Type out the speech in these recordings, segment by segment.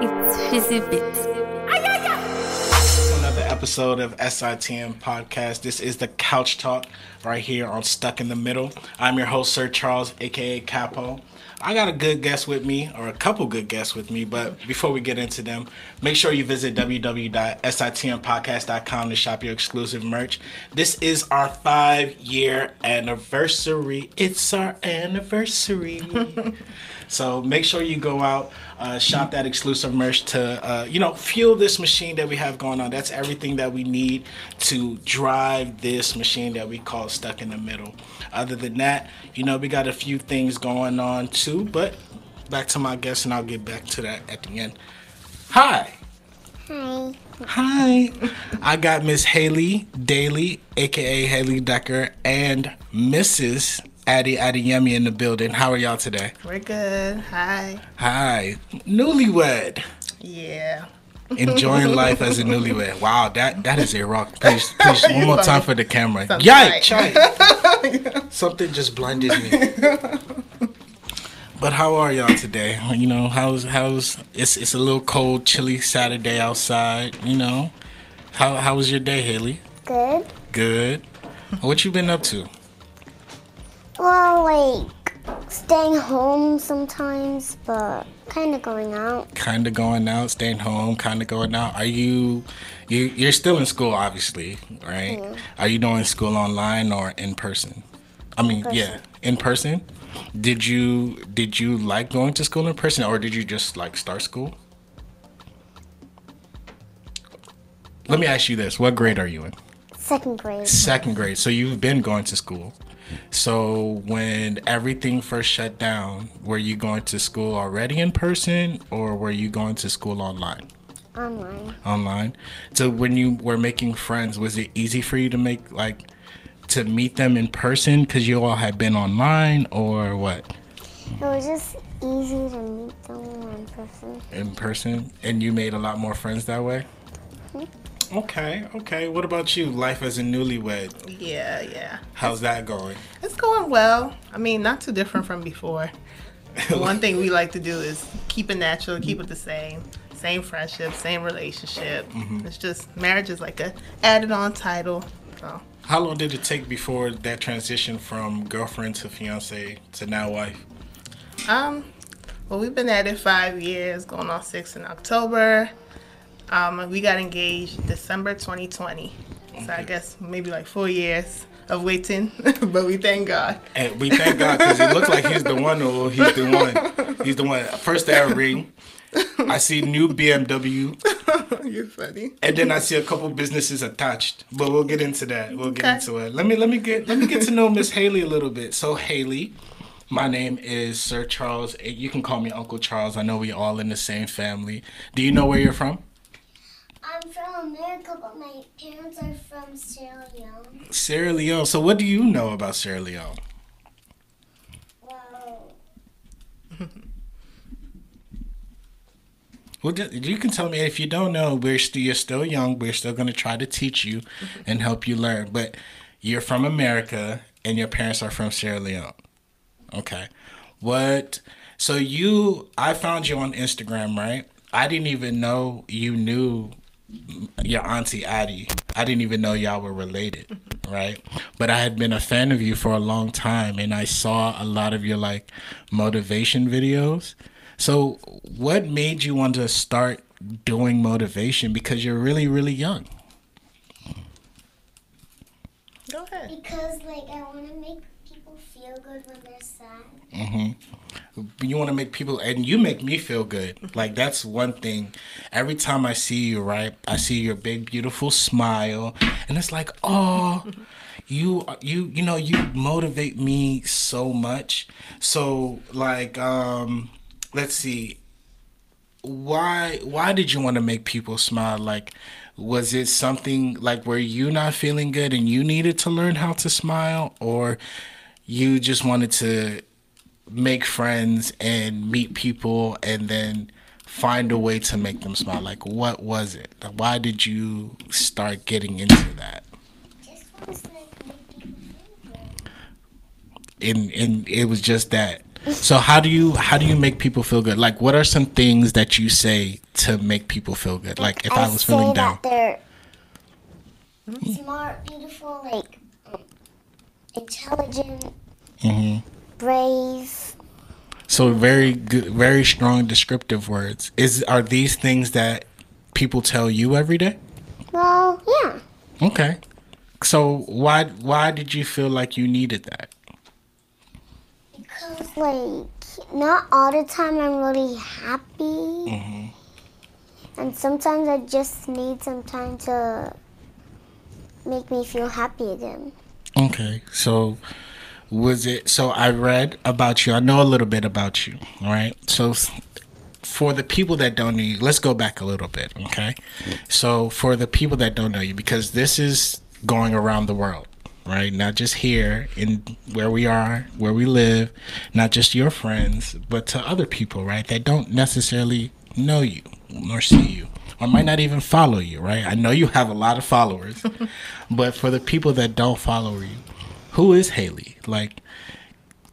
It's Fizzy Bit. Episode of SITM Podcast. This is the Couch Talk right here on Stuck in the Middle. I'm your host, Sir Charles, aka Capo. I got a good guest with me, or a couple good guests with me, but before we get into them, make sure you visit www.sitmpodcast.com to shop your exclusive merch. This is our five year anniversary. It's our anniversary. So make sure you go out, uh, shop that exclusive merch to, uh, you know, fuel this machine that we have going on. That's everything that we need to drive this machine that we call Stuck in the Middle. Other than that, you know, we got a few things going on too, but back to my guest and I'll get back to that at the end. Hi. Hi. Hi. I got Miss Haley Daily, aka Haley Decker, and Mrs. Addie Adeyemi in the building. How are y'all today? We're good. Hi. Hi. Newlywed. Yeah. Enjoying life as a newlywed. Wow, that that is a rock. Please, please, one more time for the camera. Sounds Yikes! right. yikes. Something just blinded me. But how are y'all today? You know, how's how's it's it's a little cold, chilly Saturday outside. You know, how how was your day, Haley? Good. Good. What you been up to? Well, like staying home sometimes, but kind of going out. Kind of going out, staying home. Kind of going out. Are you you you're still in school, obviously, right? Yeah. Are you doing school online or in person? I mean, yeah, person. in person. Did you did you like going to school in person, or did you just like start school? Let me ask you this: What grade are you in? Second grade. Second grade. So you've been going to school. So when everything first shut down, were you going to school already in person, or were you going to school online? Online. Online. So when you were making friends, was it easy for you to make like to meet them in person because you all had been online, or what? It was just easy to meet them in person. In person, and you made a lot more friends that way. Mm-hmm. Okay, okay. What about you? Life as a newlywed. Yeah, yeah. How's that going? It's going well. I mean, not too different from before. One thing we like to do is keep it natural, keep it the same. Same friendship, same relationship. It's just marriage is like a added on title. So How long did it take before that transition from girlfriend to fiance to now wife? Um, well, we've been at it five years, going on six in October. Um, we got engaged December 2020. So I guess maybe like four years of waiting, but we thank God. And we thank God because it looks like he's the one. Or he's the one. He's the one. First I ring, I see new BMW, You're funny. and then I see a couple businesses attached. But we'll get into that. We'll get Okay. into it. Let me let me get let me get to know Miss Haley a little bit. So Haley. My name is Sir Charles. You can call me Uncle Charles. I know we all in the same family. Do you know where you're from? I'm from America, but my parents are from Sierra Leone. Sierra Leone. So what do you know about Sierra Leone? Well, Well, you can tell me if you don't know. We're still you're still young. We're still going to try to teach you and help you learn. But you're from America, and your parents are from Sierra Leone. Okay, what? So you, I found you on Instagram, right? I didn't even know you knew your auntie Addie. I didn't even know y'all were related, right? But I had been a fan of you for a long time, and I saw a lot of your like motivation videos. So, what made you want to start doing motivation? Because you're really, really young. Go ahead. because like I want to make people feel good when they're sad. Mm-hmm. You want to make people, and you make me feel good. Like that's one thing. Every time I see you, right, I see your big, beautiful smile, and it's like, oh, you, you, you know, you motivate me so much. So, like, um, let's see, why, why did you want to make people smile? Like, was it something like were you not feeling good and you needed to learn how to smile, or you just wanted to make friends and meet people and then find a way to make them smile like what was it why did you start getting into that Just want to like make people feel good. and and it was just that So how do you how do you make people feel good? Like what are some things that you say to make people feel good? Like if I, was say feeling down. they're smart, beautiful, like intelligent, hmm brave. So very good, very strong descriptive words. Is are these things that people tell you every day? Well, yeah. Okay. So why why did you feel like you needed that? Because, like, not all the time I'm really happy. Mhm. And sometimes I just need some time to make me feel happy again. Okay. So was it so I read about you. I know a little bit about you, all right? So for the people that don't know you, let's go back a little bit, okay? So for the people that don't know you because this is going around the world, right? Not just here in where we are, where we live, not just your friends, but to other people, right? That don't necessarily know you nor see you or might not even follow you, right? I know you have a lot of followers, but for the people that don't follow you, who is Haley? Like,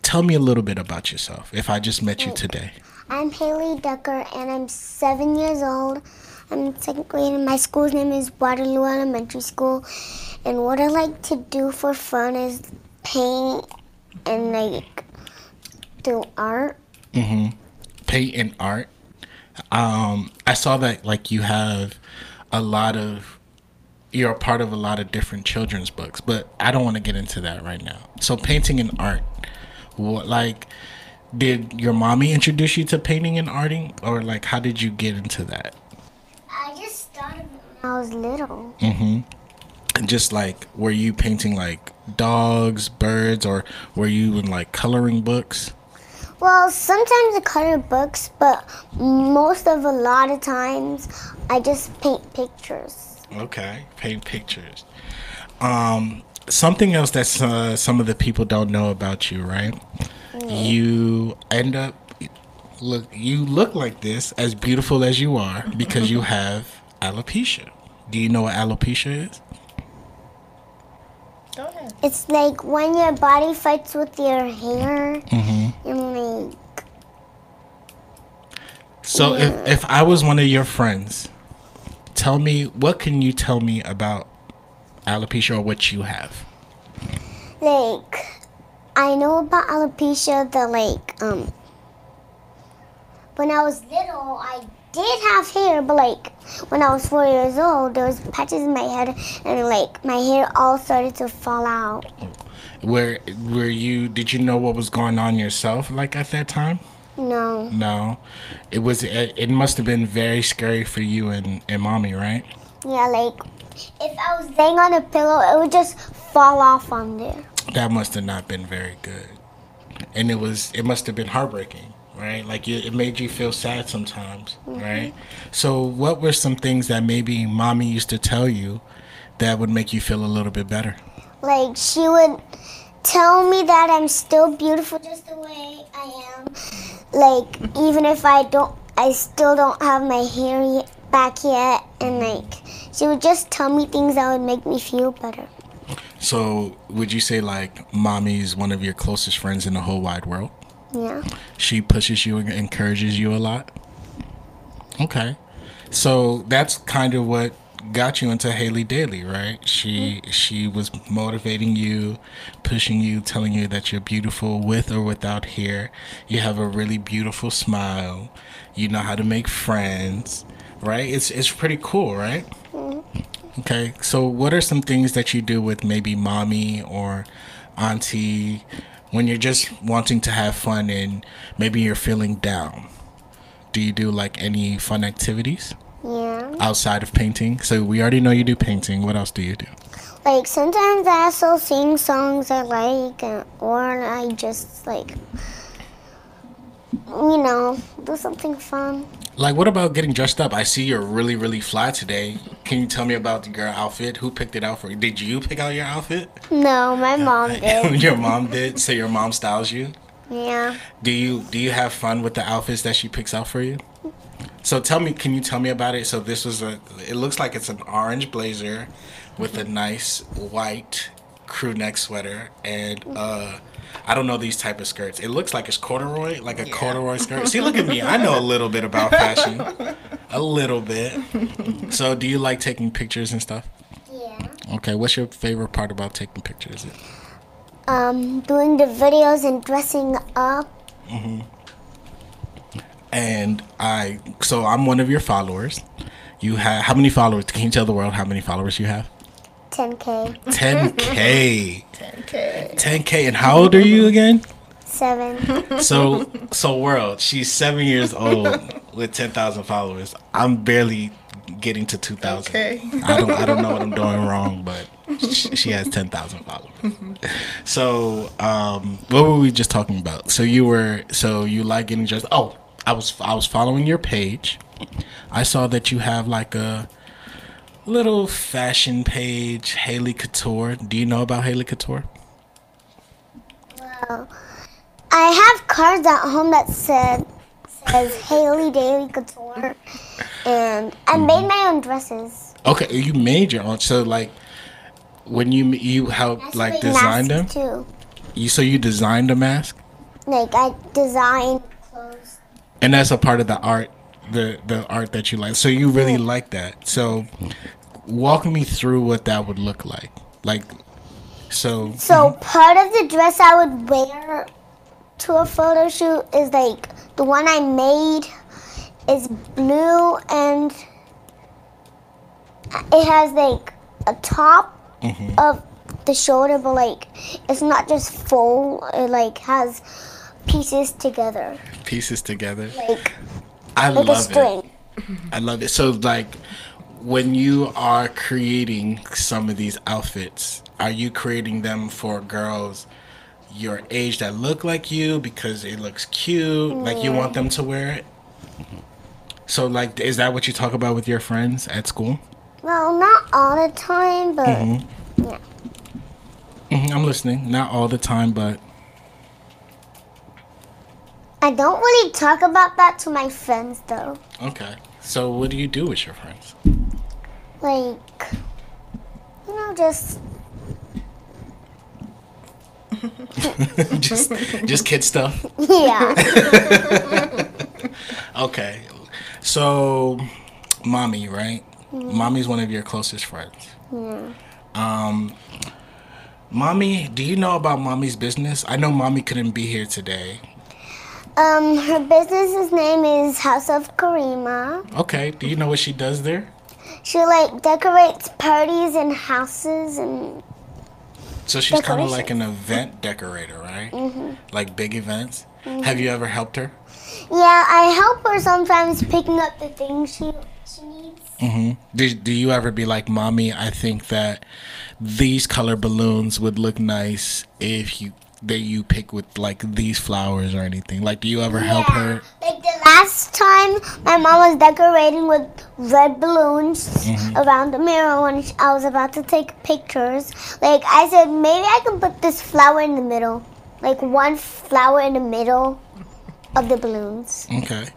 tell me a little bit about yourself if I just met you today. I'm Haley Ducker, and I'm seven years old. I'm in second grade, and my school's name is Waterloo Elementary School. And what I like to do for fun is paint and like do art. Mm-hmm. Paint and art. Um, I saw that like you have a lot of you're a part of a lot of different children's books, but I don't want to get into that right now. So painting and art. What like did your mommy introduce you to painting and arting or like how did you get into that? I just started when I was little. Mm-hmm. And just like, were you painting like dogs, birds, or were you in like coloring books? Well, sometimes I color books, but most of a lot of times I just paint pictures. Okay, paint pictures. Um, something else that uh, some of the people don't know about you, right? You end up look. You look like this, as beautiful as you are, because you have alopecia. Do you know what alopecia is? Go ahead. It's like when your body fights with your hair Mm-hmm. and like So if if I was one of your friends, tell me what can you tell me about alopecia or what you have? like I know about alopecia the like um when I was little I did have hair but like when I was four years old there was patches in my head and like my hair all started to fall out. Where were you? Did you know what was going on yourself? Like at that time? No. No, it was. It, it must have been very scary for you and and mommy, right? Yeah, like if I was laying on a pillow it would just fall off on there. That must have not been very good, and it was. It must have been heartbreaking, right? Like you, it made you feel sad sometimes, mm-hmm. right? So, what were some things that maybe mommy used to tell you that would make you feel a little bit better? Like she would tell me that I'm still beautiful just the way I am. Like even if I don't, I still don't have my hair yet, back yet, and like she would just tell me things that would make me feel better. So, would you say like mommy's one of your closest friends in the whole wide world? Yeah. She pushes you and encourages you a lot. Okay, so that's kind of what got you into Haley Daily, right? She mm-hmm. she was motivating you, pushing you, telling you that you're beautiful with or without hair. You have a really beautiful smile. You know how to make friends, right? It's it's pretty cool, right? Mm-hmm. Okay, so what are some things that you do with maybe mommy or auntie when you're just wanting to have fun and maybe you're feeling down? Do you do like any fun activities Yeah. outside of painting? So we already know you do painting. What else do you do? Like sometimes I also sing songs I like, or I just like, you know, do something fun. Like, what about getting dressed up? I see you're really, really fly today. Can you tell me about your outfit? Who picked it out for you? Did you pick out your outfit? No, my mom did. your mom did. So your mom styles you. Yeah. Do you do you have fun with the outfits that she picks out for you? So tell me, can you tell me about it? So this was a. It looks like it's an orange blazer with a nice white crew neck sweater and uh, I don't know these type of skirts. It looks like it's corduroy, like a corduroy skirt. See, look at me. I know a little bit about fashion, a little bit. So, do you like taking pictures and stuff? Yeah. Okay, what's your favorite part about taking pictures? Um, doing the videos and dressing up. And I, so I'm one of your followers. You have how many followers? Can you tell the world how many followers you have? 10k. 10k. 10K. 10k. And how old are you again? Seven. So, so world, she's seven years old with 10,000 followers. I'm barely getting to 2,000. Okay. I don't, I don't know what I'm doing wrong, but she, she has 10,000 followers. So, um, what were we just talking about? So you were, so you like getting dressed. Oh, I was, I was following your page. I saw that you have like a little fashion page, Haley Couture. Do you know about Haley Couture? Well, I have cards at home that said says Haley Daily Couture, and I mm-hmm. made my own dresses. Okay, you made your own. So like, when you you helped like design them, too. you so you designed a mask, Like I designed. And that's a part of the art, the the art that you like. So you really like that. So, walk me through what that would look like. Like, so So mhm. part of the dress I would wear to a photo shoot is like the one I made is blue and it has like a top mm-hmm. of the shoulder but like it's not just full it like has pieces together pieces together. like I like love it. I love it. So like, when you are creating some of these outfits, are you creating them for girls? Your age that look like you because it looks cute, like you want them to wear it. So, like, is that what you talk about with your friends at school? well not all the time but yeah hmm I'm listening. Not all the time, but I don't really talk about that to my friends though okay. So, what do you do with your friends? like you know just just, just kid stuff. yeah Okay. So, mommy, right? Mommy's one of your closest friends. Yeah. Um, mommy, do you know about mommy's business? I know mommy couldn't be here today. Um, her business's name is House of Karima. Okay. Do you know what she does there? She like decorates parties and houses and So she's kind of like an event decorator, right? Mhm. Like big events. Have you ever helped her? yeah, I help her sometimes picking up the things she she needs. hmm Do, do you ever be like, mommy, I think that these color balloons would look nice if you that you pick with like these flowers or anything? Like, do you ever help her? Like the last time, my mom was decorating with red balloons mm-hmm. around the mirror when I was about to take pictures. Like I said, maybe I can put this flower in the middle, like one flower in the middle of the balloons. Okay.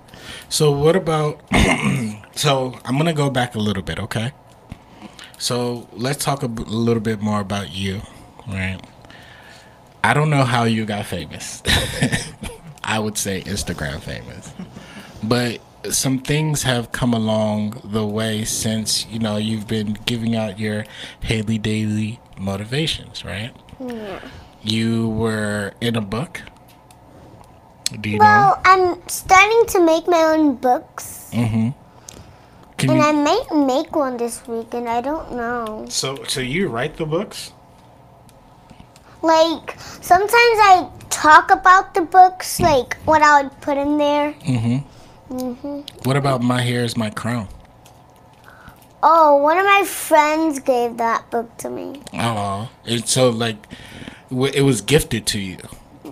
So what about so I'm to go back a little bit, okay? So let's talk a, b- a little bit more about you, right? I don't know how you got famous. I would say Instagram famous. But some things have come along the way since, you know, you've been giving out your Haley Daily motivations, right? Yeah. You were in a book. Do you know? Well, I'm starting to make my own books. Mm-hmm. Can And you, I might make one this week, and I don't know. so so you write the books? Like, sometimes I talk about the books, like what I would put in there. Mm-hmm. hmm What about My Hair Is My Crown? Oh, one of my friends gave that book to me. Oh, it's so like it was gifted to you.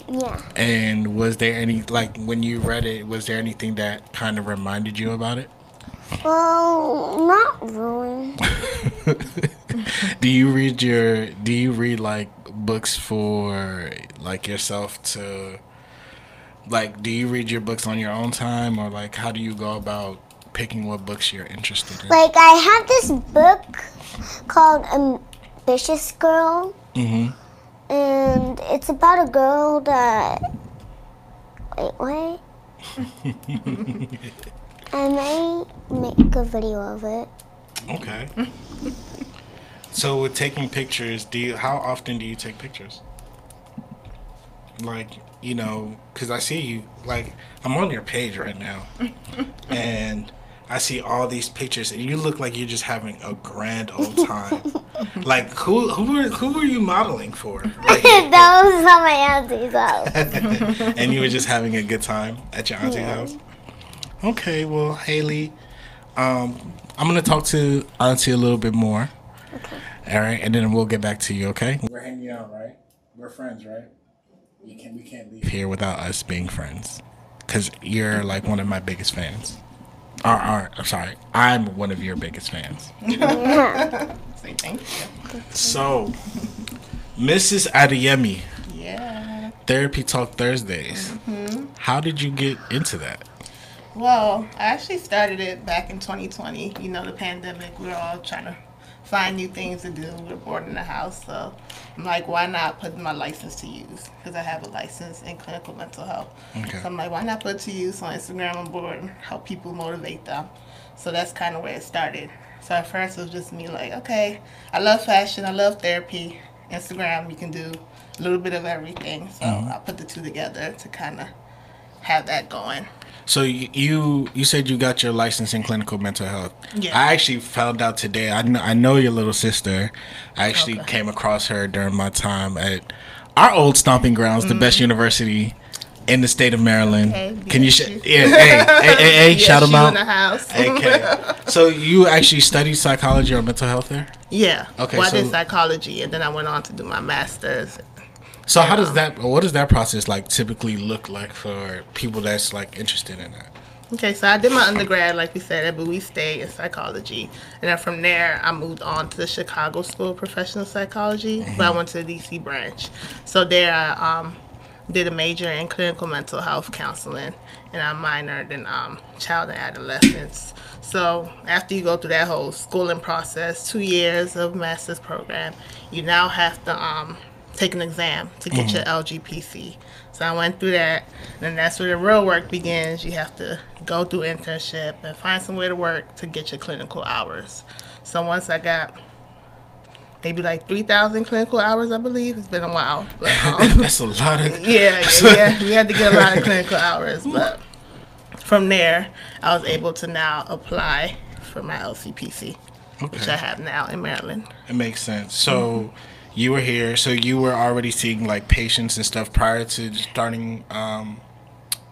Yeah. And was there any like when you read it? Was there anything that kind of reminded you about it? Well, not really. do you read your? Do you read like books for like yourself to? Like, do you read your books on your own time, or like how do you go about picking what books you're interested in? Like, I have this book called Ambitious Girl, mm-hmm. and it's about a girl that. Wait, wait. I may make a video of it. Okay. so with taking pictures, do you how often do you take pictures? Like, you know, cuz I see you like I'm on your page right now. and I see all these pictures and you look like you're just having a grand old time. like who who are who are you modeling for? Like, that was at my auntie's house. and you were just having a good time at your auntie's Yeah. house. Okay, well, Haley, um, I'm gonna talk to Auntie a little bit more. Okay. All right, and then we'll get back to you. Okay? We're hanging out, right? We're friends, right? You can we can't leave here without us being friends, cause you're like one of my biggest fans. Or, or I'm sorry, I'm one of your biggest fans. Say thank you. So, Mrs. Adeyemi, Yeah. Therapy Talk Thursdays. Mm-hmm. How did you get into that? Well, I actually started it back in 2020. You know, the pandemic. We were all trying to find new things to do. We were bored in the house, so I'm like, why not put my license to use? Because I have a license in clinical mental health. Okay. So I'm like, why not put it to use on Instagram and board and help people motivate them? So that's kind of where it started. So at first it was just me like, okay, I love fashion, I love therapy. Instagram, you can do a little bit of everything. So mm-hmm. I put the two together to kind of have that going. So you you said you got your license in clinical mental health. Yeah. I actually found out today. I know, I know your little sister. I actually Okay. came across her during my time at our old stomping grounds, the best university in the state of Maryland. Mm-hmm. Okay, Can you? Sh- yeah. Hey, hey, hey, hey, Yeah, shout them out. in the house. Okay. So you actually studied psychology or mental health there? Yeah. Okay, Well, I did psychology, and then I went on to do my master's. So how does that? What does that process like typically look like for people that's like interested in that? Okay, so I did my undergrad, like we said, at Bowie State in psychology, and then from there I moved on to the Chicago School of Professional Psychology, but I went to the DC branch. So there I um, did a major in clinical mental health counseling, and I minored in um, child and adolescence. So after you go through that whole schooling process, two years of master's program, you now have to um, take an exam to get your LGPC. So I went through that, and that's where the real work begins. You have to go through internship and find somewhere to work to get your clinical hours. So once I got maybe like 3,000 clinical hours, I believe. It's been a while. But, um, That's a lot of. yeah, yeah, yeah. We had to get a lot of clinical hours, but from there, I was able to now apply for my LCPC, which I have now in Maryland. It makes sense. So you were here. So you were already seeing like patients and stuff prior to starting um,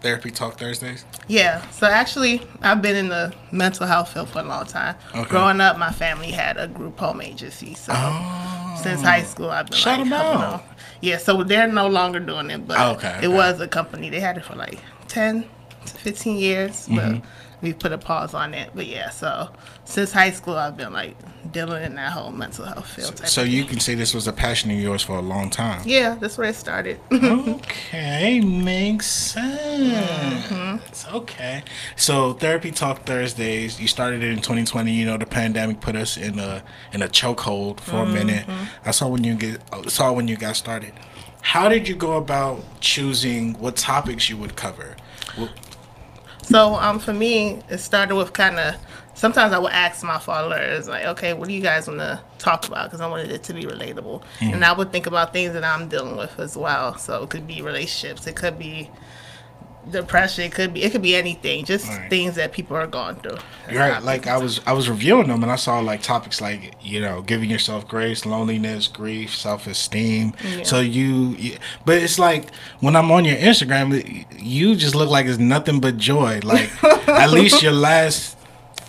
therapy talk Thursdays. Yeah, so actually, I've been in the mental health field for a long time. Okay. Growing up, my family had a group home agency, so since high school, I've been Shut like, 'em helping out. them. Yeah, so they're no longer doing it, but Oh, okay, it okay. was a company. They had it for like 10 to 15 years, but Mm-hmm. We put a pause on it. But yeah, so since high school, I've been like dealing in that whole mental health field. type So you can say this was a passion of yours for a long time. Yeah, that's where it started. Okay, makes sense. Mm-hmm. Okay. So therapy talk Thursdays. You started it in 2020. You know the pandemic put us in a in a chokehold for a minute. Mm-hmm. I saw when you get uh, saw when you got started. How did you go about choosing what topics you would cover? So um, for me, it started with kind of. Sometimes I would ask my followers like, "Okay, what do you guys want to talk about?" Because I wanted it to be relatable, and I would think about things that I'm dealing with as well. So it could be relationships, it could be depression, it could be it could be anything, just Right. things that people are going through. That's right. Like I was, I was reviewing them, and I saw like topics like you know, giving yourself grace, loneliness, grief, self-esteem. Yeah. So you, you, but it's like when I'm on your Instagram, you just look like it's nothing but joy. Like at least your last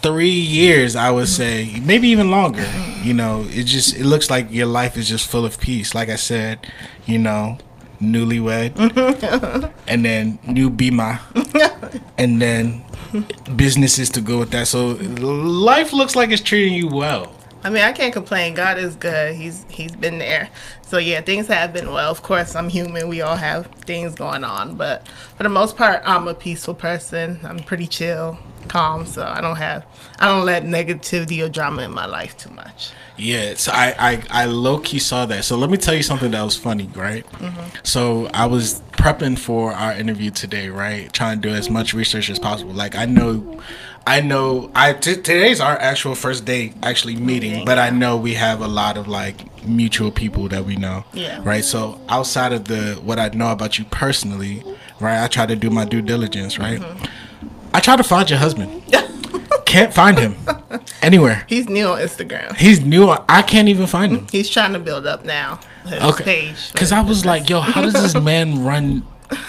three years, I would say, maybe even longer. You know, it just it looks like your life is just full of peace. Like I said, you know, newlywed, mm-hmm. and then new Beamer, and then businesses to go with that. So life looks like it's treating you well. I mean, I can't complain. God is good. He's he's been there. So yeah, things have been well. Of course, I'm human. We all have things going on, but for the most part, I'm a peaceful person. I'm pretty chill, calm. So I don't have I don't let negativity or drama in my life too much. Yeah, so I, I, I low key saw that. So let me tell you something that was funny, right? Mhm. So I was prepping for our interview today, right? Trying to do as much research as possible. Like I know, I know, I t- today's our actual first day actually meeting, but I know we have a lot of like mutual people that we know, Yeah. right? So outside of the what I know about you personally, right? I try to do my due diligence, right? I try to find your husband. Can't find him anywhere. He's new on Instagram. He's new. I can't even find him. He's trying to build up now Okay. page. Because I was like, yo, how does this man run?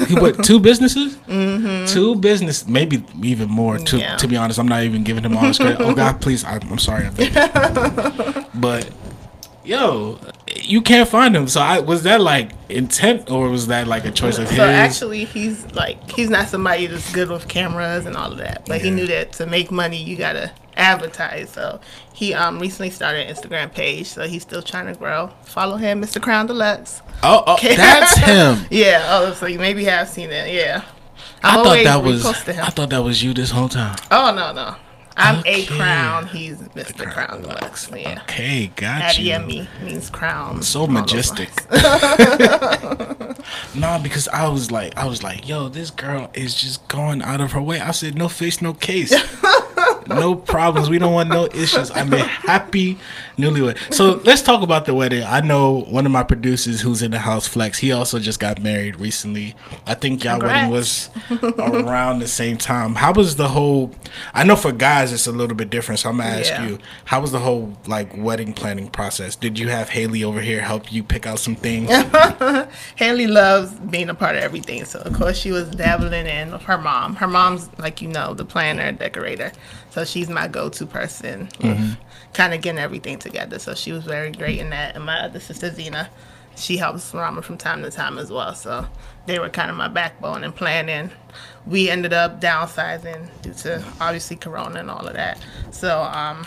He what? Two businesses? Mm-hmm. Two business, maybe even more. To Yeah. to be honest, I'm not even giving him all his credit. oh God, please, I, I'm sorry. But yo, you can't find him. So I was that like intent, or was that like a choice of his? So actually, he's like he's not somebody that's good with cameras and all of that. But he knew that to make money, you gotta advertise. So he um recently started an Instagram page. So he's still trying to grow. Follow him, Mr. Crown Deluxe. oh, oh that's him. Yeah. Oh, so you maybe have seen it. Yeah. I I'm thought that was. I thought that was you this whole time. oh no no. I'm Okay. a crown. He's Mr. Crown Deluxe. Yeah. Okay, got you. Adeyemi means crown. so majestic. nah, because I was like, I was like, yo, this girl is just going out of her way. I said, no face, no case, no problems. We don't want no issues. I'm a happy newlywed. So let's talk about the wedding. I know one of my producers who's in the house, Flex. He also just got married recently. I think y'all wedding was around the same time. How was the whole? I know for guys it's a little bit different. So I'm gonna ask Yeah. you, how was the whole like wedding planning process? Did you have Haley over here help you pick out some things? Haley loves being a part of everything. So, of course, she was dabbling in her mom. Her mom's, like you know, the planner, decorator. So, she's my go to person with kind of getting everything together. So, she was very great in that. And my other sister, Zena, she helps Rama from time to time as well. So, they were kind of my backbone in planning. We ended up downsizing due to obviously Corona and all of that. So, um,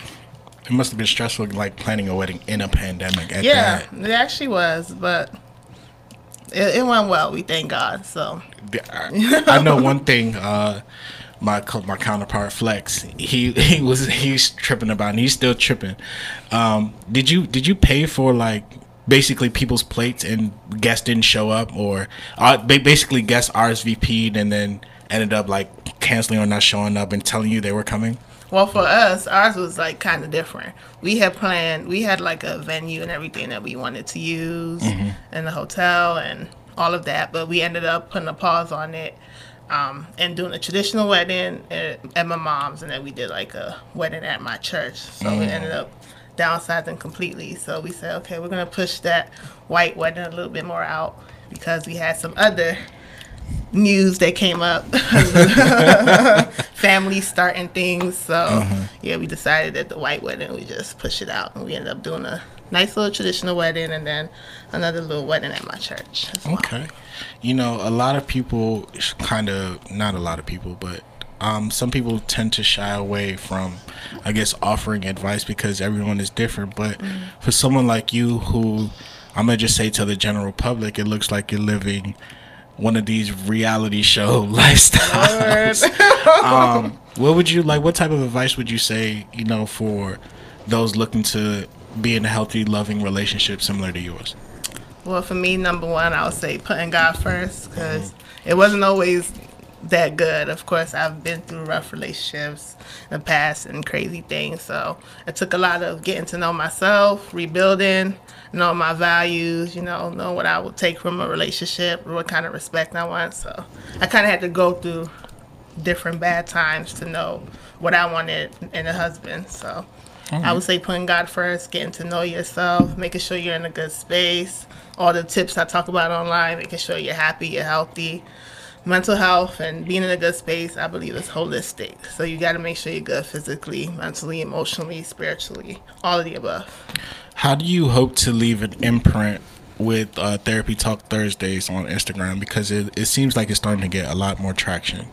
It must have been stressful, like planning a wedding in a pandemic. At yeah, that. it actually was, but it, it went well. We thank God. So, I, I know one thing. Uh, my co- my counterpart Flex, he he was he's tripping about, and he's still tripping. Um, did you did you pay for like basically people's plates and guests didn't show up, or uh, basically guests RSVP'd and then ended up like canceling or not showing up and telling you they were coming? Well, for us, ours was like kind of different. We had planned, we had like a venue and everything that we wanted to use in the hotel and all of that, but we ended up putting a pause on it um, and doing a traditional wedding at, at my mom's, and then we did like a wedding at my church. So we ended up downsizing completely. So we said, okay, we're gonna push that white wedding a little bit more out because we had some other news that came up family starting things so yeah we decided that the white wedding we just push it out and we ended up doing a nice little traditional wedding and then another little wedding at my church well. Okay. You know, a lot of people kind of, not a lot of people, but um, some people tend to shy away from, I guess, offering advice because everyone is different. But for someone like you who, I'm going to just say to the general public, it looks like you're living one of these reality show lifestyles. um, what would you like? What type of advice would you say, you know, for those looking to be in a healthy, loving relationship similar to yours? Well, for me, number one, I would say putting God first because mm-hmm. it wasn't always that good. Of course, I've been through rough relationships in the past and crazy things. So it took a lot of getting to know myself, rebuilding, know my values, you know, know what I would take from a relationship, what kind of respect I want. So I kind of had to go through different bad times to know what I wanted in a husband. So I would say putting God first, getting to know yourself, making sure you're in a good space. All the tips I talk about online, making sure you're happy, you're healthy. Mental health and being in a good space, I believe, is holistic. So you got to make sure you're good physically, mentally, emotionally, spiritually, all of the above. How do you hope to leave an imprint with uh, Therapy Talk Thursdays on Instagram? Because it, it seems like it's starting to get a lot more traction.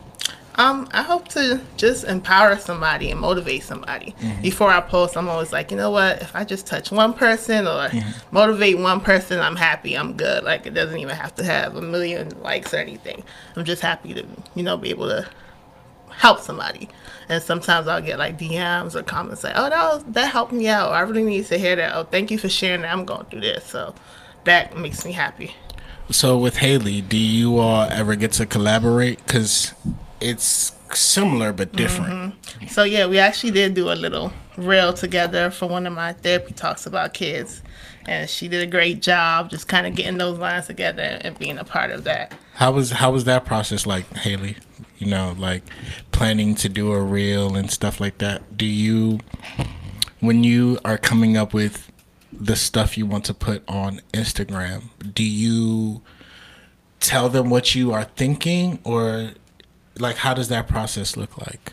Um, I hope to just empower somebody and motivate somebody. Before I post, I'm always like, you know what? If I just touch one person or motivate one person, I'm happy. I'm good. Like it doesn't even have to have a million likes or anything. I'm just happy to, you know, be able to help somebody. And sometimes I'll get like DMs or comments like, "Oh, that was, that helped me out. I really need to hear that. Oh, thank you for sharing that. I'm going through this." So that makes me happy. So with Haley, do you all ever get to collaborate? Because it's similar but different. Mm-hmm. So yeah, we actually did do a little reel together for one of my therapy talks about kids, and she did a great job just kind of getting those lines together and being a part of that. How was how was that process like, Haley? You know, like planning to do a reel and stuff like that. Do you, when you are coming up with the stuff you want to put on Instagram, do you tell them what you are thinking, or like how does that process look like?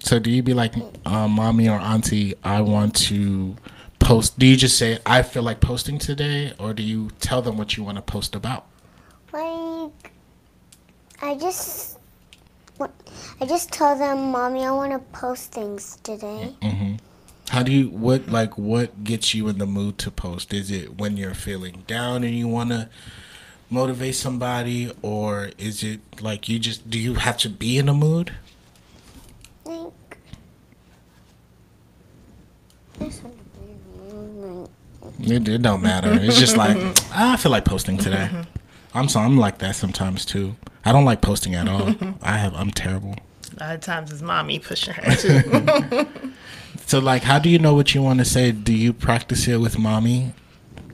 So do you be like, uh, mommy or auntie, I want to post? Do you just say, I feel like posting today, or do you tell them what you want to post about? Like, I just, what- I just tell them, mommy, I want to post things today. How do you what like what gets you in the mood to post? Is it when you're feeling down and you want to motivate somebody, or is it like you just do you have to be in a mood? Like, there's something, like, It, it don't matter. It's just like "Ah, I feel like posting today. I'm so I'm like that sometimes too. I don't like posting at all. I have I'm terrible. A lot of times it's mommy pushing her too. So like, how do you know what you want to say? Do you practice it with mommy?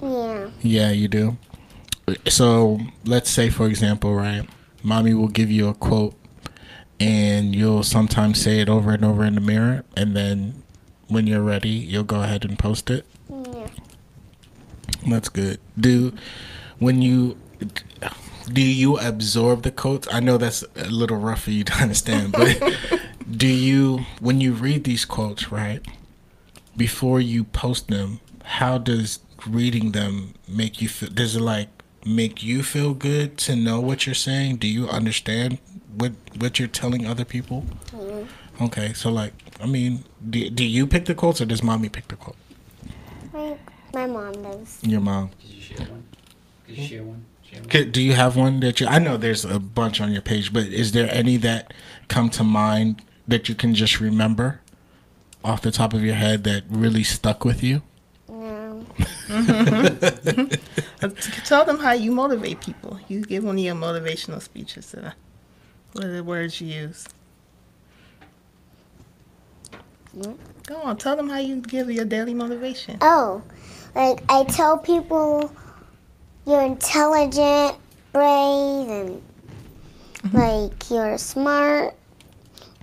yeah, Yeah, you do. So let's say, for example, right, mommy will give you a quote, and you'll sometimes say it over and over in the mirror, and then when you're ready, you'll go ahead and post it. yeah. That's good. Do when you do you absorb the quotes? I know that's a little rough for you to understand, but do you when you read these quotes, right? Before you post them, how does reading them make you feel? Does it like make you feel good to know what you're saying? Do you understand what what you're telling other people? Mm-hmm. Okay, so like, I mean, do, do you pick the quotes or does mommy pick the quote? Like, my mom does. Your mom. Could you share one? Could you share one? Share one? Could- Do you have one that you? I know there's a bunch on your page, but is there any that come to mind that you can just remember off the top of your head that really stuck with you? No. Mm-hmm. Mm-hmm. Mm-hmm. Tell them how you motivate people. You give one of your motivational speeches. To them. What are the words you use? Go on, tell them how you give your daily motivation. Oh, like I tell people you're intelligent, brave, and like you're smart,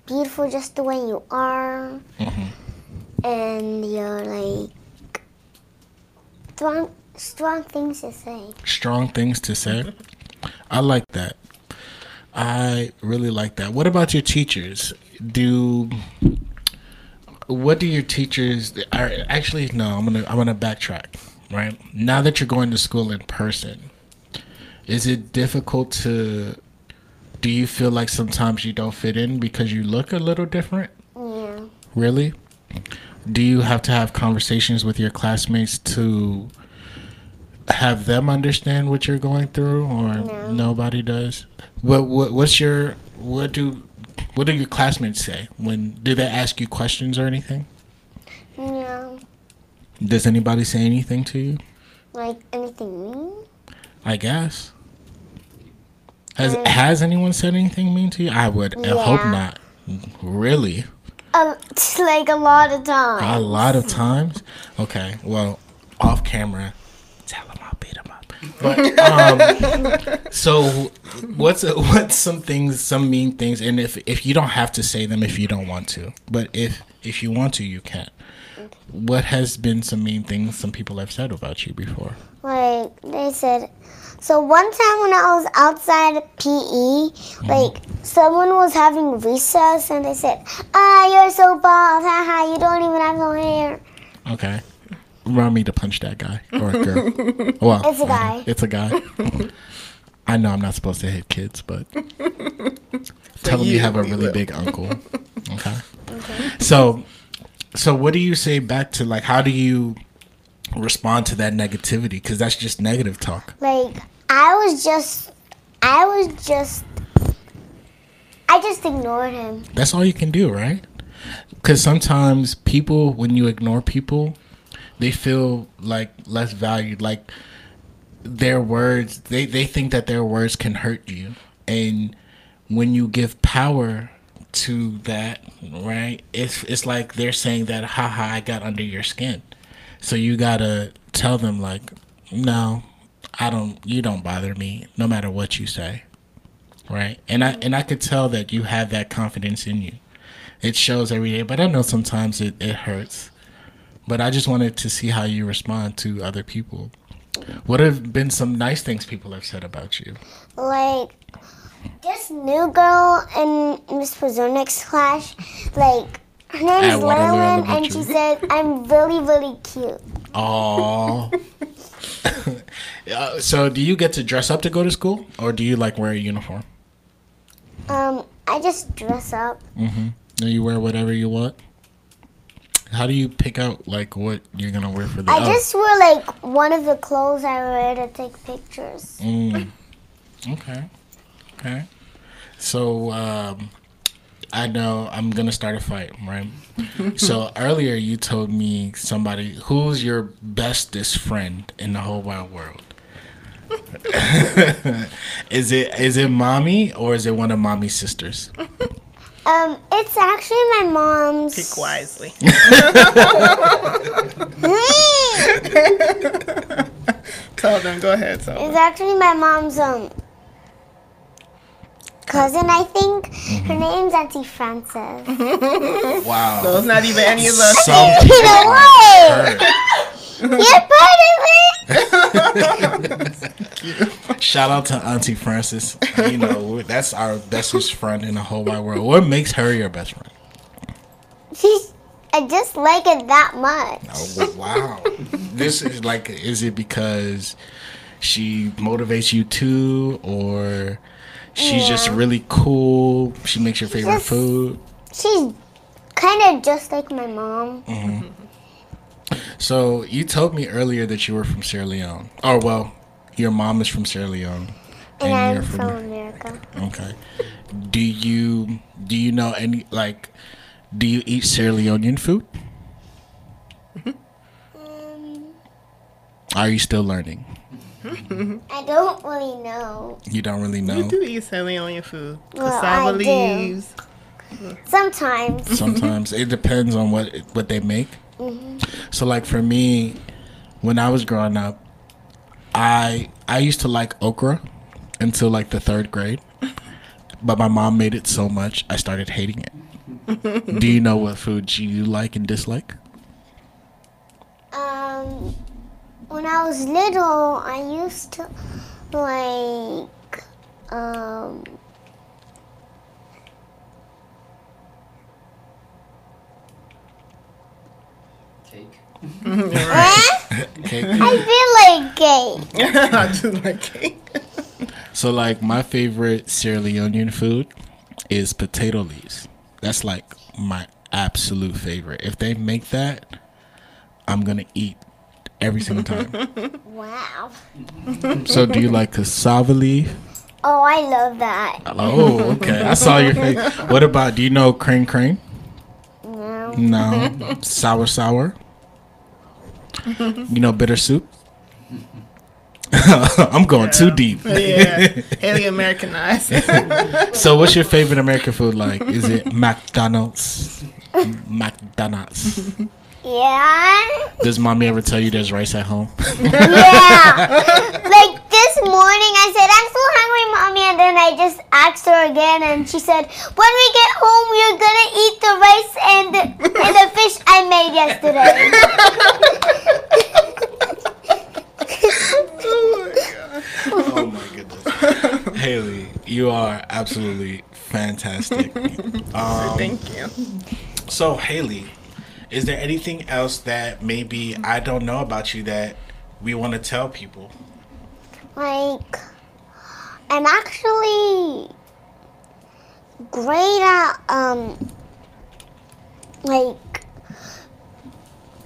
beautiful just the way you are, and you're like strong, strong things to say. Strong things to say. I like that. I really like that. What about your teachers? Do what do your teachers are actually no, I'm gonna I'm gonna backtrack, right? Now that you're going to school in person, is it difficult to do you feel like sometimes you don't fit in because you look a little different? Yeah. Really? Do you have to have conversations with your classmates to have them understand what you're going through, or No. nobody does? What, what What's your what do what do your classmates say when do they ask you questions or anything? No. Does anybody say anything to you? Like anything mean? I guess. Has Has anyone said anything mean to you? I would I hope not. Really? Um, like a lot of times. A lot of times. Okay. Well, off camera, tell him I'll beat him up. But um, so what's what's some things, some mean things, and if if you don't have to say them if you don't want to, but if if you want to, you can. What has been some mean things some people have said about you before? like they said so one time when i was outside of pe like someone was having recess and they said ah you're so bald haha you don't even have no hair Okay. Remind me to punch that guy or a girl. Well, It's a guy. It's a guy. I know I'm not supposed to hit kids, but tell them you you, have a really will. big uncle. Okay. Okay. So, so what do you say back to like? How do you respond to that negativity? Because that's just negative talk. Like I was just, I was just, I just ignored him. That's all you can do, right? Because sometimes people, when you ignore people, they feel like less valued. Like their words, they, they think that their words can hurt you. And when you give power to that, right, it's, it's like they're saying that, haha, I got under your skin. So you gotta tell them, like, no, I don't, you don't bother me, no matter what you say right? And I and I could tell that you have that confidence in you. It shows every day, but I know sometimes it, it hurts. But I just wanted to see how you respond to other people. What have been some nice things people have said about you? Like this new girl in Miss Pozornik's class, like her name is Waterloo and she said I'm really, really cute. Oh. so do you get to dress up to go to school, or do you like wear a uniform? Um, I just dress up. Mm-hmm. Do you wear whatever you want? How do you pick out like what you're gonna wear for the? I oh. just wear like one of the clothes I wear to take pictures. Mm. Okay. Okay. So um, I know I'm gonna start a fight, right? so earlier you told me somebody who's your bestest friend in the whole wide world. is it is it mommy or is it one of mommy's sisters? Um, it's actually my mom's. Pick wisely. tell them. Go ahead. Tell them. It's actually my mom's um cousin, I think. Her Mm-hmm. name's Auntie Frances. Wow. So it's not even any of us. Some You people know are what? hurt. You're part of it. Shout out to Auntie Frances. You know, that's our bestest friend in the whole wide world. What makes her your best friend? She's. I just like it that much. Oh, wow. this is like, is it because she motivates you too, or she's just really cool? She makes your favorite Just- food. She's kind of just like my mom. So you told me earlier that you were from Sierra Leone. Oh well, your mom is from Sierra Leone, And I'm you're from America. Okay. Do you do you know any like? Do you eat Sierra Leonean food? Um, Are you still learning? I don't really know. You don't really know. You know. do eat Sierra Leone food. Well, Cassava I do. leaves. Sometimes. Sometimes it depends on what what they make. So like for me, when I was growing up, I I used to like okra until like the third grade, but my mom made it so much I started hating it. Do you know what foods you like and dislike? Um, when I was little, I used to like um. Cake. Okay. I feel like cake. I do like cake. So like my favorite Sierra Leonean food is potato leaves. That's like my absolute favorite. If they make that, I'm gonna eat every single time. Wow. so do you like cassava leaf? Oh, I love that. Oh, okay. I saw your face. What about do you know crane crane? No. No. sour sour? You know bitter soup? I'm going too deep. yeah. Haley Americanized. So what's your favorite American food like? Is it McDonald's? McDonald's. Yeah. Does mommy ever tell you there's rice at home? Yeah. like this morning, I said, I'm so hungry, mommy. And then I just asked her again, and she said, When we get home, you're gonna eat the rice and the, and the fish I made yesterday. oh my goodness. Haley, you are absolutely fantastic. Um, Thank you. so Haley, is there anything else that maybe I don't know about you that we want to tell people? like, I'm actually great at um like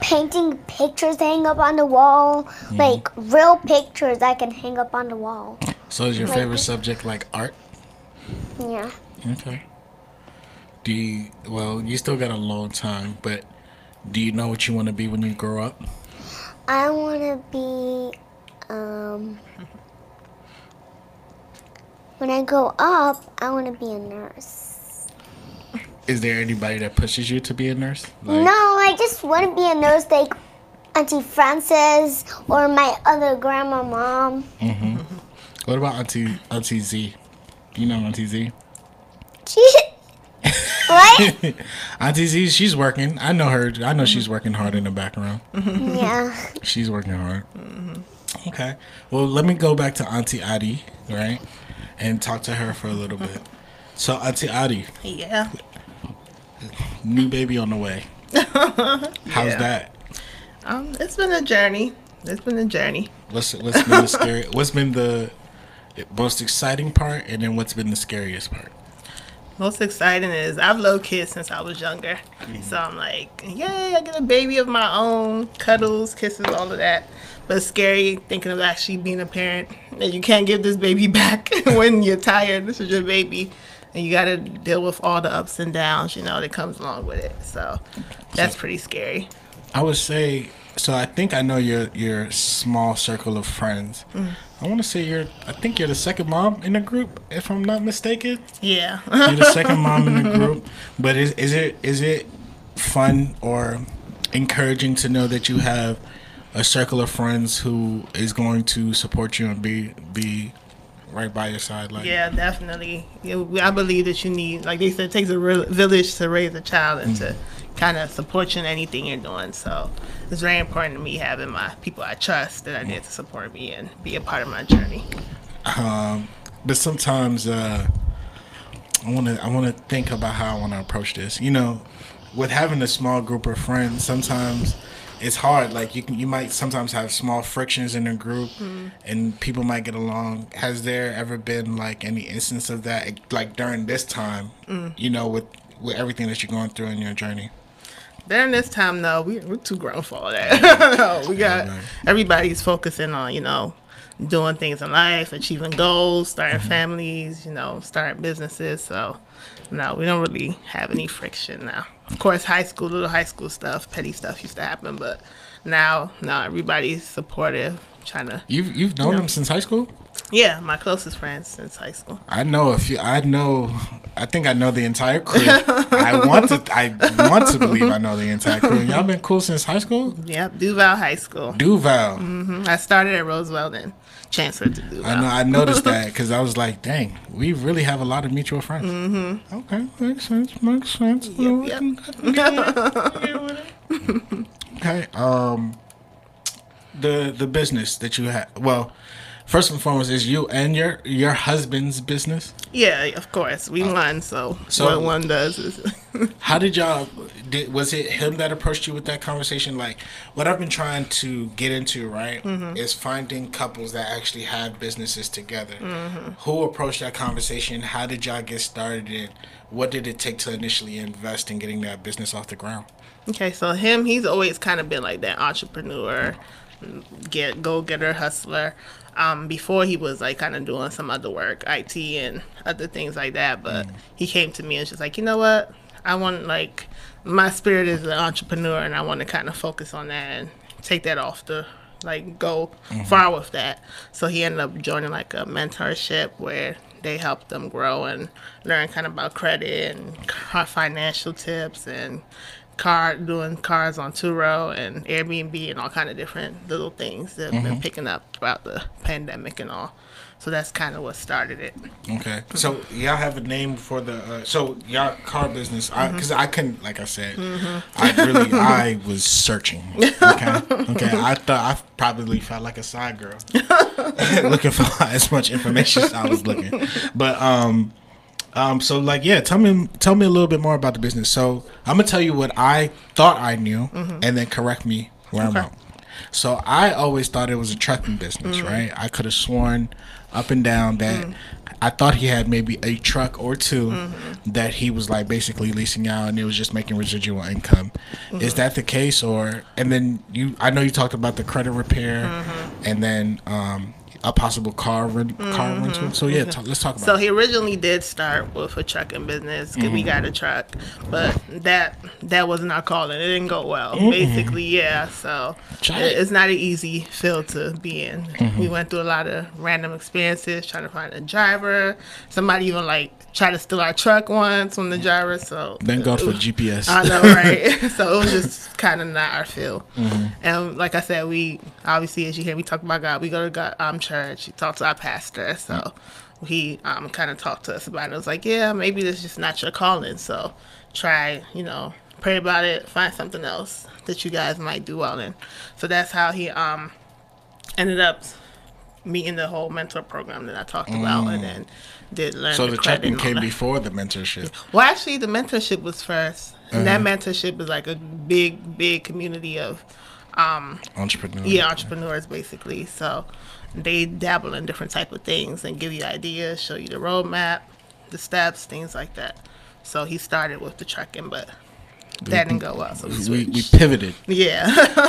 painting pictures to hang up on the wall. Like real pictures I can hang up on the wall. So is your Like- favorite subject like art? Yeah. Okay. Do you, well, you still got a long time, but do you know what you want to be when you grow up? I wanna be um when I grow up I wanna be a nurse. Is there anybody that pushes you to be a nurse? Like, No, I just want to be a nurse like Auntie Frances or my other grandma mom. Mhm. What about Auntie Auntie Z? Do You know Auntie Z? She, what? Auntie Z, she's working. I know her. I know she's working hard in the background. yeah. She's working hard. Okay. Well, let me go back to Auntie Adi, right? And talk to her for a little bit. So, Auntie Adi, Yeah. new baby on the way. How's Yeah. that? Um, it's been a journey. It's been a journey. What's what's been the scary? What's been the most exciting part, and then what's been the scariest part? Most exciting is I've loved kids since I was younger. Mm-hmm. So I'm like, yay, I get a baby of my own, cuddles, kisses, all of that. But it's scary thinking of actually being a parent and you can't give this baby back when you're tired. This is your baby. And you got to deal with all the ups and downs, you know, that comes along with it. So that's pretty scary. I would say so. I think I know your your small circle of friends. Mm. I want to say you're. I think you're the second mom in the group, if I'm not mistaken. Yeah. You're the second mom in the group. But is is it is it fun or encouraging to know that you have a circle of friends who is going to support you and be be right by your side? Like Yeah, definitely. Yeah, I believe that you need, like they said, it takes a real village to raise a child and to mm. Kind of support you in anything you're doing. So it's very important to me having my people I trust that I need to support me and be a part of my journey. Um, but sometimes uh, I want to I want to think about how I want to approach this. You know, with having a small group of friends, sometimes it's hard. Like you can you might sometimes have small frictions in a group, and people might get along. Has there ever been like any instance of that, like during this time? You know, with with everything that you're going through in your journey. During this time, though, we, we're too grown for all that. we got everybody's focusing on, you know, doing things in life, achieving goals, starting mm-hmm. families, you know, starting businesses. So, no, we don't really have any friction now. Of course, high school, little high school stuff, petty stuff used to happen, but now, now everybody's supportive, trying to. You've you've known him since high school. Yeah, my closest friends since high school. I know a few. I know. I think I know the entire crew. I want to. I want to believe I know the entire crew. Y'all been cool since high school. Yep, Duval High School. Duval. Mhm. I started at Roosevelt and transferred to Duval. I know. I noticed that because I was like, "Dang, we really have a lot of mutual friends." Mm-hmm. Okay, makes sense. Makes sense. Yep, I can- I can get with it, I can get with it. okay. Um, the the business that you have. Well, first and foremost, is you and your your husband's business. Yeah, of course. We uh, won, so, so- what one does is How did y'all? Did, was it him that approached you with that conversation? Like, what I've been trying to get into, right, mm-hmm. is finding couples that actually have businesses together. Mm-hmm. Who approached that conversation? How did y'all get started? And what did it take to initially invest in getting that business off the ground? Okay, so him, he's always kind of been like that entrepreneur, get go getter, hustler. Um, before he was like kind of doing some other work, IT and other things like that. But he came to me and was just like, you know what? I want like my spirit is an entrepreneur, and I want to kind of focus on that and take that off the like go far with that. So he ended up joining like a mentorship where they help them grow and learn kind of about credit and financial tips and car doing cars on Turo and Airbnb and all kind of different little things that have been picking up throughout the pandemic and all. So that's kind of what started it. Okay, so y'all have a name for the uh, so y'all car business? Because I, couldn't, like I said, I really I was searching. Okay, okay, I thought I probably felt like a side girl looking for as much information as I was looking. But um, um, so like yeah, tell me tell me a little bit more about the business. So I'm gonna tell you what I thought I knew, and then correct me where I'm Okay. wrong. So I always thought it was a trucking business, right? I could have sworn up and down that Mm. I thought he had maybe a truck or 2 Mm-hmm. that he was like basically leasing out and it was just making residual income. Mm-hmm. Is that the case or and then you I know you talked about the credit repair Mm-hmm. and then um a possible car rent, car rental. So yeah, ta- let's talk about it So it. he originally did start with a trucking business 'cause Mm-hmm. we got a truck, but that that wasn't our calling. It didn't go well. Mm-hmm. Basically, yeah. So it- it. it's not an easy field to be in. Mm-hmm. We went through a lot of random experiences trying to find a driver. Somebody even like tried to steal our truck once from the driver. So Thank God for GPS. I know, right? so it was just kind of not our field. Mm-hmm. And like I said, we obviously, as you hear me talk about God, we go to God um church. We talk to our pastor, so he um kind of talked to us about it. It was like, yeah, maybe this is just not your calling. So try, you know, pray about it, find something else that you guys might do well in. So that's how he um ended up meeting the whole mentor program that I talked about, and then did learn. So the and came before the mentorship. Well, actually, the mentorship was first, and that Uh-huh. mentorship is like a big, big community of Entrepreneur. yeah entrepreneurs, basically. So they dabble in different type of things and give you ideas, show you the roadmap, the steps, things like that. So he started with the trucking, but that didn't go well. So we We, we pivoted. yeah,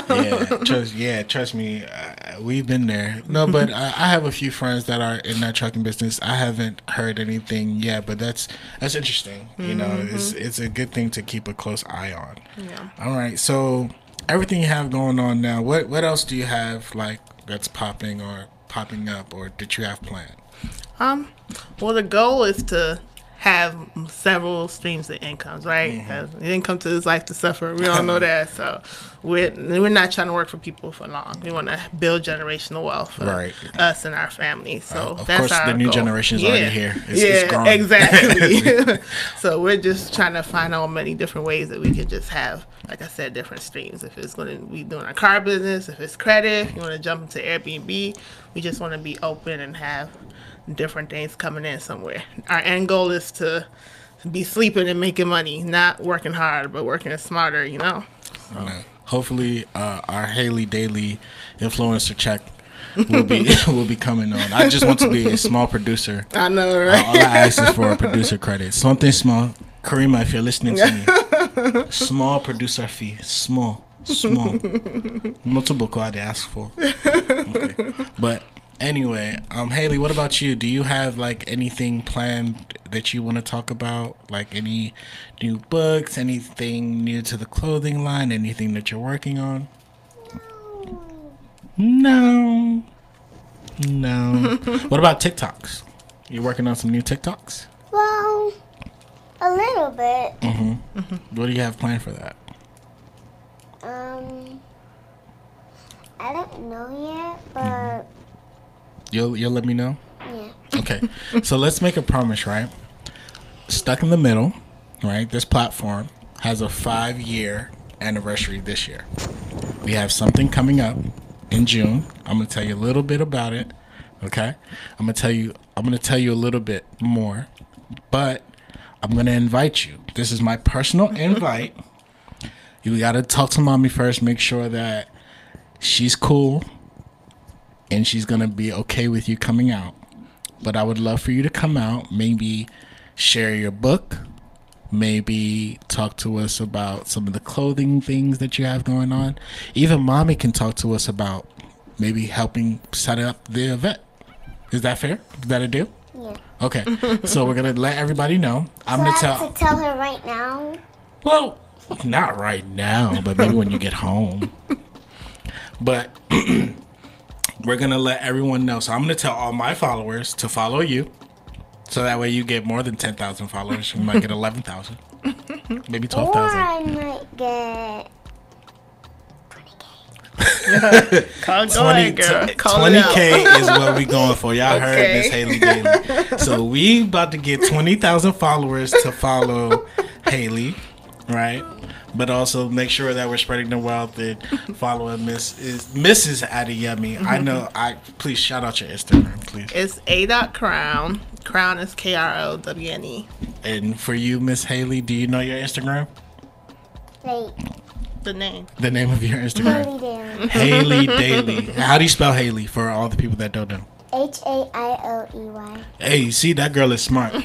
yeah, trust, yeah, trust me, uh, we've been there. No, but I, I have a few friends that are in that trucking business. I haven't heard anything yet, but that's that's interesting. You know, it's it's a good thing to keep a close eye on. yeah. All right, so everything you have going on now, what what else do you have like that's popping or popping up, or that you have planned? Um, well, the goal is to have several streams of incomes, right? Mm-hmm. 'Cause You didn't come to this life to suffer. We all know that. So we're we're not trying to work for people for long. We want to build generational wealth for Right. us and our family. So Uh, of that's course, our the new goal. generation is already here. It's- yeah, it's growing. exactly. so we're just trying to find out many different ways that we can just have, like I said, different streams. If it's going to be doing our car business, if it's credit, if you want to jump into Airbnb, we just want to be open and have different things coming in somewhere. Our end goal is to be sleeping and making money, not working hard, but working smarter, you know? Uh, hopefully, uh, our Haley Daily influencer check will be will be coming on. I just want to be a small producer. I know, Uh, right? all I ask is for a producer credit. Something small. Karima, if you're listening to me, small producer fee. Small. Small. Not too beaucoup I ask for. Okay. But anyway, um, Haley, what about you? Do you have like anything planned that you want to talk about? Like any new books, anything new to the clothing line, anything that you're working on? No. No. what about TikToks? You working on some new TikToks? Well, a little bit. Mhm. What do you have planned for that? Um, I don't know yet, but You'll you'll let me know. yeah. Okay. so let's make a promise, right? Stuck in the middle, right? This platform has a five year anniversary this year. We have something coming up in June. I'm gonna tell you a little bit about it. Okay. I'm gonna tell you I'm gonna tell you a little bit more. But I'm gonna invite you. This is my personal invite. You gotta talk to mommy first, make sure that she's cool and she's gonna be okay with you coming out. But I would love for you to come out, maybe share your book, maybe talk to us about some of the clothing things that you have going on. Even mommy can talk to us about maybe helping set up the event. Is that fair? Is that a deal? Yeah. Okay. so we're gonna let everybody know. I'm So gonna tell to tell her right now. well, not right now, but maybe when you get home. But we're gonna let everyone know. So I'm gonna tell all my followers to follow you, so that way you get more than ten thousand followers. You might get eleven thousand, maybe twelve thousand. Or. I might get. Call, 20, ahead, girl. Call 20k is what we going for. Y'all heard Okay. Miss Haley Daily. So we about to get 20,000 followers to follow Haley, right? But also make sure that we're spreading the wealth and following Miss is Mrs. Adeyemi. I know. Mm-hmm. I please shout out your Instagram, please. It's A dot crown. Crown is K R O W N E. And for you, Miss Haley, do you know your Instagram? Like, The name. The name of your Instagram? Haley Daily. Haley Daily. How do you spell Haley for all the people that don't know? H A I O E Y. Hey, you see that girl is smart.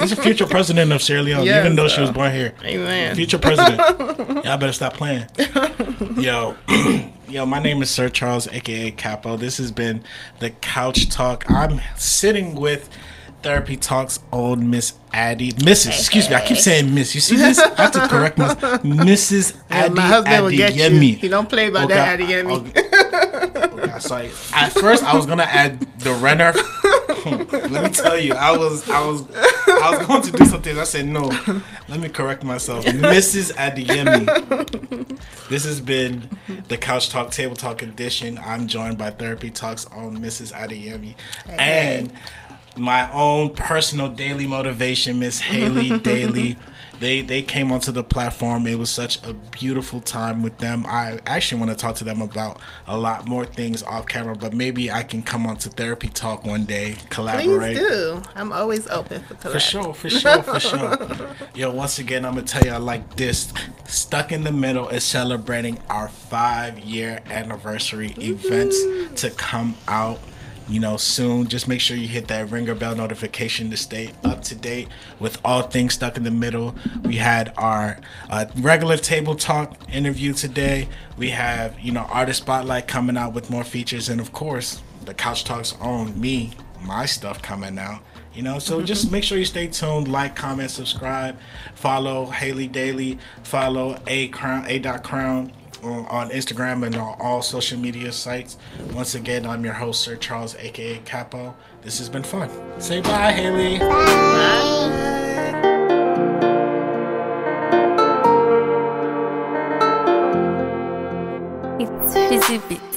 She's a future president of Sierra Leone, Yes, even though she was born here. Amen. Future president. Y'all better stop playing. Yo, yo, my name is Sir Charles, aka Capo. This has been the Couch Talk. I'm sitting with Therapy Talks old Miss Addie. Mrs. Excuse me, I keep saying Miss. You see this? I have to correct myself. Mrs. Yeah, Addie my husband will get you. He don't play about that Adeyemi. Okay, sorry. At first, I was gonna add the Renner. Let me tell you, I was, I was, I was going to do something. I said no. Let me correct myself, Mrs. Adeyemi. This has been the Couch Talk Table Talk edition. I'm joined by Therapy Talks on Mrs. Adeyemi and my own personal daily motivation, Miss Haley Daily. They they came onto the platform. It was such a beautiful time with them. I actually want to talk to them about a lot more things off camera, but maybe I can come onto Therapy Talk one day, Please collaborate. do. I'm always open for collab. For sure, for sure, for sure. Yo, once again, I'm gonna tell y'all like this. Stuck in the Middle is celebrating our five year anniversary events to come out. You know, soon. Just make sure you hit that ringer bell notification to stay up to date with all things stuck in the middle. We had our uh, regular table talk interview today. We have, you know, artist spotlight coming out with more features, and of course, the Couch Talks on me, my stuff coming out. You know, so just make sure you stay tuned, like, comment, subscribe, follow Haley Daily, follow a crown a dot crown on, Instagram and on all social media sites. Once again, I'm your host, Sir Charles, aka Capo. This has been fun. Say bye, Haley. It's Fizzy Beats.